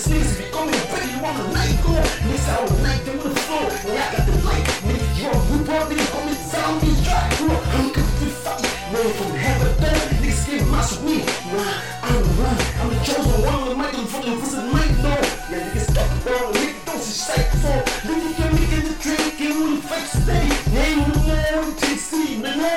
sneezes. Become a Baby, you want a night go. Miss out a night, then with a flow. Well, I got the light. Nigga, you a group on nigga.